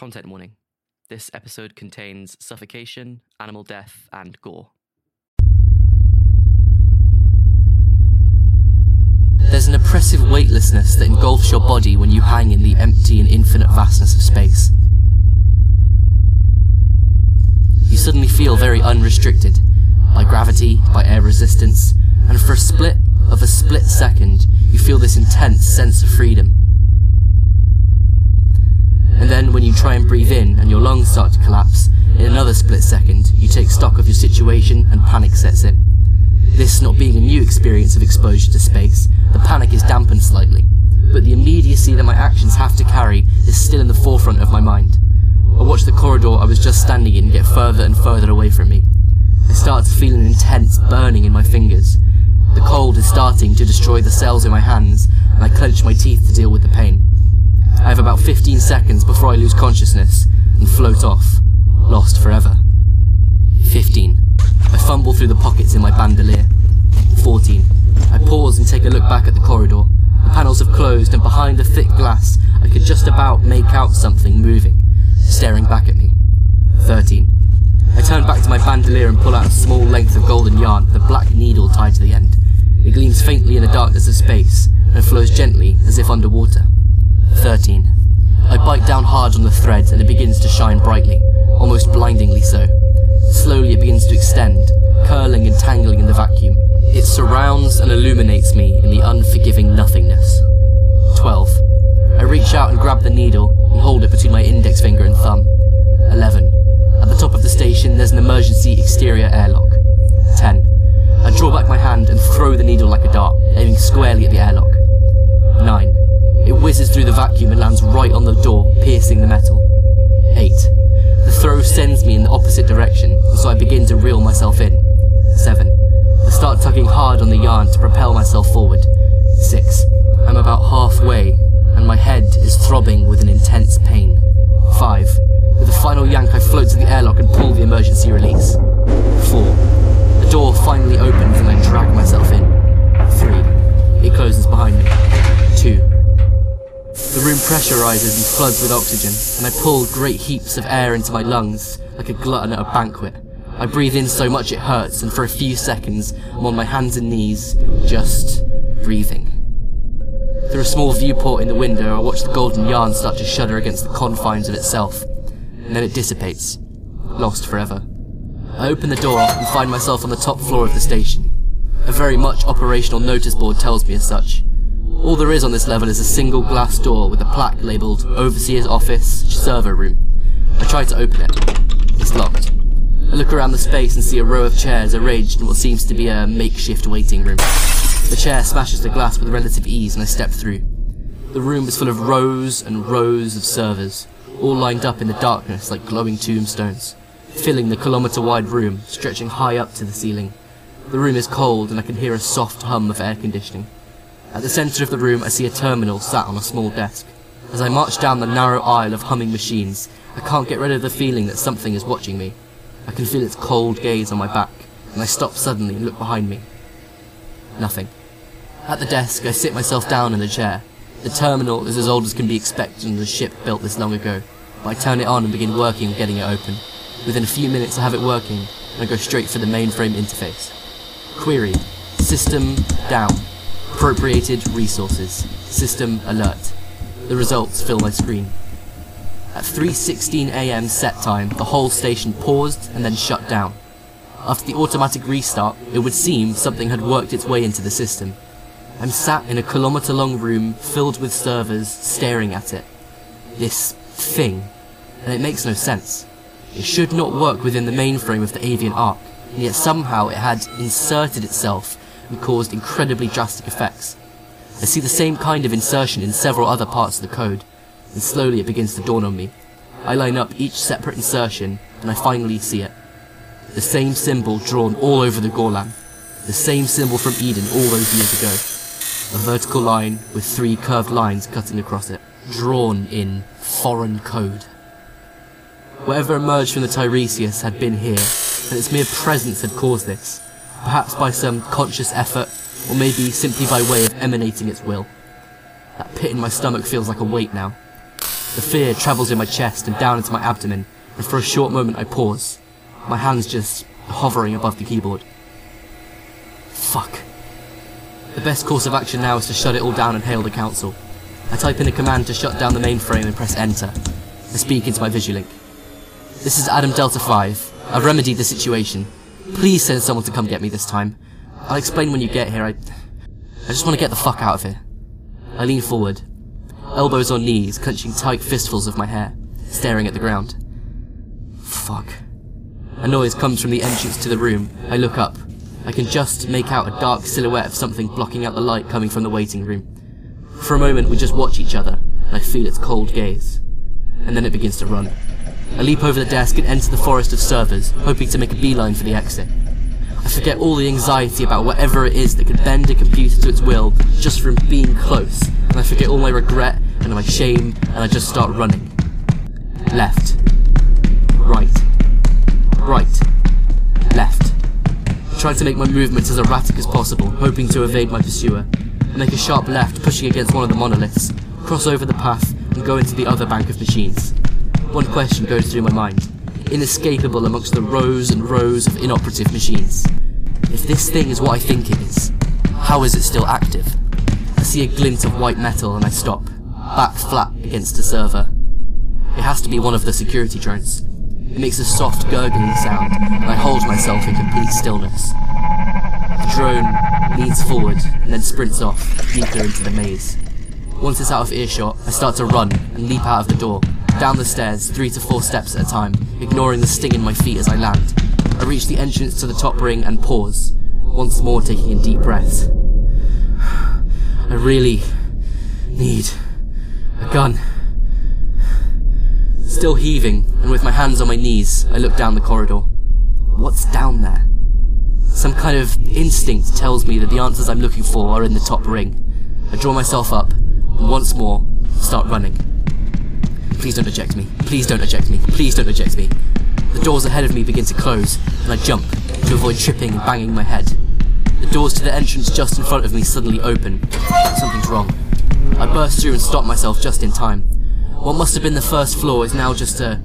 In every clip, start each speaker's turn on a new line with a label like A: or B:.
A: Content warning. This episode contains suffocation, animal death, and gore. There's an oppressive weightlessness that engulfs your body when you hang in the empty and infinite vastness of space. You suddenly feel very unrestricted by gravity, by air resistance, and for a split of a split second, you feel this intense sense of freedom. And then when you try and breathe in and your lungs start to collapse, in another split second, you take stock of your situation and panic sets in. This not being a new experience of exposure to space, the panic is dampened slightly, but the immediacy that my actions have to carry is still in the forefront of my mind. I watch the corridor I was just standing in get further and further away from me. I start to feel an intense burning in my fingers. The cold is starting to destroy the cells in my hands, and I clench my teeth to deal with the pain. Have about 15 seconds before I lose consciousness and float off, lost forever. 15. I fumble through the pockets in my bandolier. 14. I pause and take a look back at the corridor. The panels have closed, and behind the thick glass, I could just about make out something moving, staring back at me. 13. I turn back to my bandolier and pull out a small length of golden yarn with a black needle tied to the end. It gleams faintly in the darkness of space and flows gently as if underwater. 13. I bite down hard on the thread and it begins to shine brightly, almost blindingly so. Slowly it begins to extend, curling and tangling in the vacuum. It surrounds and illuminates me in the unforgiving nothingness. 12. I reach out and grab the needle and hold it between my index finger and thumb. 11. At the top of the station, there's an emergency exterior airlock. 10. I draw back my hand and throw the needle like a dart, aiming squarely at the airlock. Vacuum and lands right on the door, piercing the metal. 8. The throw sends me in the opposite direction, so I begin to reel myself in. 7. I start tugging hard on the yarn to propel myself forward. 6. I'm about halfway, and my head is throbbing with an intense pain. 5. With a final yank, I float to the airlock and pull the emergency release. 4. The door finally opens and I drag myself in. 3. It closes behind me. 2. The room pressurizes and floods with oxygen, and I pull great heaps of air into my lungs, like a glutton at a banquet. I breathe in so much it hurts, and for a few seconds, I'm on my hands and knees, just breathing. Through a small viewport in the window, I watch the golden yarn start to shudder against the confines of itself, and then it dissipates, lost forever. I open the door and find myself on the top floor of the station. A very much operational notice board tells me as such. All there is on this level is a single glass door with a plaque labelled Overseer's Office, Server Room. I try to open it. It's locked. I look around the space and see a row of chairs arranged in what seems to be a makeshift waiting room. The chair smashes the glass with relative ease and I step through. The room is full of rows and rows of servers, all lined up in the darkness like glowing tombstones, filling the kilometre wide room, stretching high up to the ceiling. The room is cold and I can hear a soft hum of air conditioning. At the centre of the room, I see a terminal sat on a small desk. As I march down the narrow aisle of humming machines, I can't get rid of the feeling that something is watching me. I can feel its cold gaze on my back, and I stop suddenly and look behind me. Nothing. At the desk, I sit myself down in the chair. The terminal is as old as can be expected on a ship built this long ago, but I turn it on and begin working on getting it open. Within a few minutes, I have it working, and I go straight for the mainframe interface. Query. System down. Appropriated resources. System alert. The results fill my screen. At 3.16am set time, the whole station paused and then shut down. After the automatic restart, it would seem something had worked its way into the system. I'm sat in a kilometre long room filled with servers staring at it. This thing. And it makes no sense. It should not work within the mainframe of the Avian Ark, and yet somehow it had inserted itself and caused incredibly drastic effects. I see the same kind of insertion in several other parts of the code, and slowly it begins to dawn on me. I line up each separate insertion, and I finally see it. The same symbol drawn all over the Gorlan. The same symbol from Eden all those years ago. A vertical line with three curved lines cutting across it, drawn in foreign code. Whatever emerged from the Tiresias had been here, and its mere presence had caused this perhaps by some conscious effort, or maybe simply by way of emanating its will. That pit in my stomach feels like a weight now. The fear travels in my chest and down into my abdomen, and for a short moment I pause, my hands just hovering above the keyboard. Fuck. The best course of action now is to shut it all down and hail the council. I type in a command to shut down the mainframe and press enter. I speak into my Vigilink. This is Adam Delta 5. I've remedied the situation. Please send someone to come get me this time. I'll explain when you get here. I, I just want to get the fuck out of here. I lean forward, elbows on knees, clenching tight fistfuls of my hair, staring at the ground. Fuck. A noise comes from the entrance to the room. I look up. I can just make out a dark silhouette of something blocking out the light coming from the waiting room. For a moment, we just watch each other, and I feel its cold gaze. And then it begins to run. I leap over the desk and enter the forest of servers, hoping to make a beeline for the exit. I forget all the anxiety about whatever it is that could bend a computer to its will just from being close, and I forget all my regret and my shame, and I just start running. Left. Right. Right. Left. Trying to make my movements as erratic as possible, hoping to evade my pursuer. I make a sharp left, pushing against one of the monoliths, cross over the path, and go into the other bank of machines. One question goes through my mind, inescapable amongst the rows and rows of inoperative machines. If this thing is what I think it is, how is it still active? I see a glint of white metal and I stop, back flat against a server. It has to be one of the security drones. It makes a soft gurgling sound, and I hold myself in complete stillness. The drone leans forward and then sprints off, deeper into the maze. Once it's out of earshot, I start to run and leap out of the door, down the stairs, three to four steps at a time, ignoring the sting in my feet as I land. I reach the entrance to the top ring and pause, once more taking in deep breaths. I really need a gun. Still heaving, and with my hands on my knees, I look down the corridor. What's down there? Some kind of instinct tells me that the answers I'm looking for are in the top ring. I draw myself up, and once more, start running. Please don't eject me. Please don't eject me. Please don't eject me. The doors ahead of me begin to close, and I jump to avoid tripping and banging my head. The doors to the entrance just in front of me suddenly open. Something's wrong. I burst through and stop myself just in time. What must have been the first floor is now just a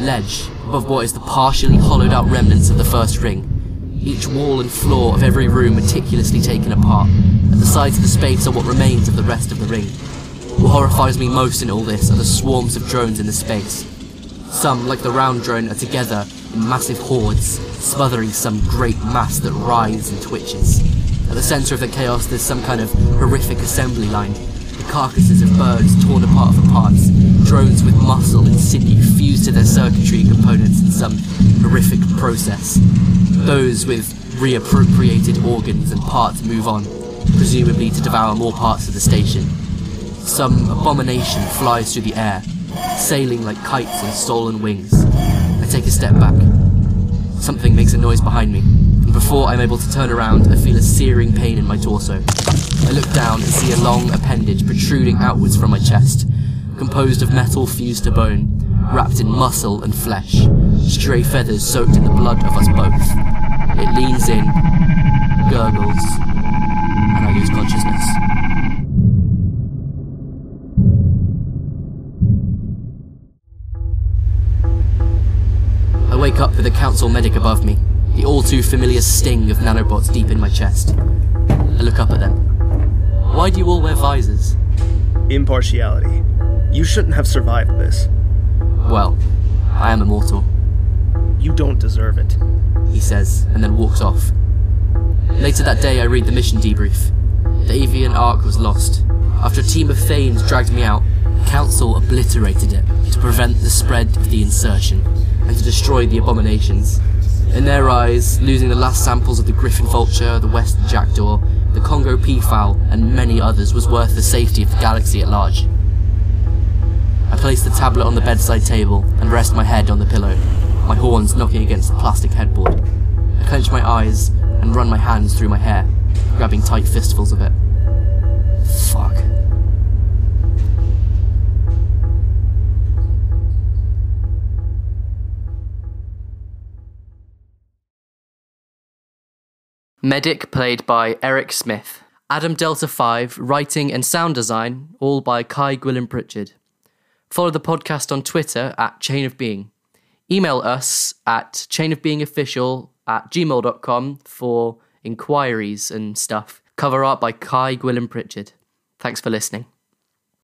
A: ledge above what is the partially hollowed out remnants of the first ring. Each wall and floor of every room meticulously taken apart. and the sides of the space are what remains of the rest of the ring. What horrifies me most in all this are the swarms of drones in the space. Some, like the round drone, are together in massive hordes, smothering some great mass that writhes and twitches. At the centre of the chaos there's some kind of horrific assembly line. The carcasses of birds torn apart for parts, drones with muscle and sinew fused to their circuitry components in some horrific process. Those with reappropriated organs and parts move on, presumably to devour more parts of the station. Some abomination flies through the air, sailing like kites on stolen wings. I take a step back. Something makes a noise behind me, and before I'm able to turn around, I feel a searing pain in my torso. I look down and see a long appendage protruding outwards from my chest, composed of metal fused to bone, wrapped in muscle and flesh, stray feathers soaked in the blood of us both. It leans in, gurgles, I wake up with a council medic above me, the all too familiar sting of nanobots deep in my chest. I look up at them. Why do you all wear visors?
B: Impartiality. You shouldn't have survived this.
A: Well, I am immortal,
B: You don't deserve it.
A: he says, and then walks off. Later that day, I read the mission debrief. The Avian Ark was lost. After a team of Thanes dragged me out, Council obliterated it to prevent the spread of the insertion and to destroy the abominations. In their eyes, losing the last samples of the Griffon Vulture, the western Jackdaw, the Congo Peafowl, and many others was worth the safety of the galaxy at large. I place the tablet on the bedside table and rest my head on the pillow, my horns knocking against the plastic headboard. I clench my eyes and run my hands through my hair, grabbing tight fistfuls of it. Fuck. Medic played by Eric Smith. Adam Delta 5, writing and sound design, all by Kai Gwilym Pritchard. Follow the podcast on Twitter at Chain of Being. Email us at chainofbeingofficial at gmail.com for inquiries and stuff. Cover art by Kai Gwilym Pritchard. Thanks for listening.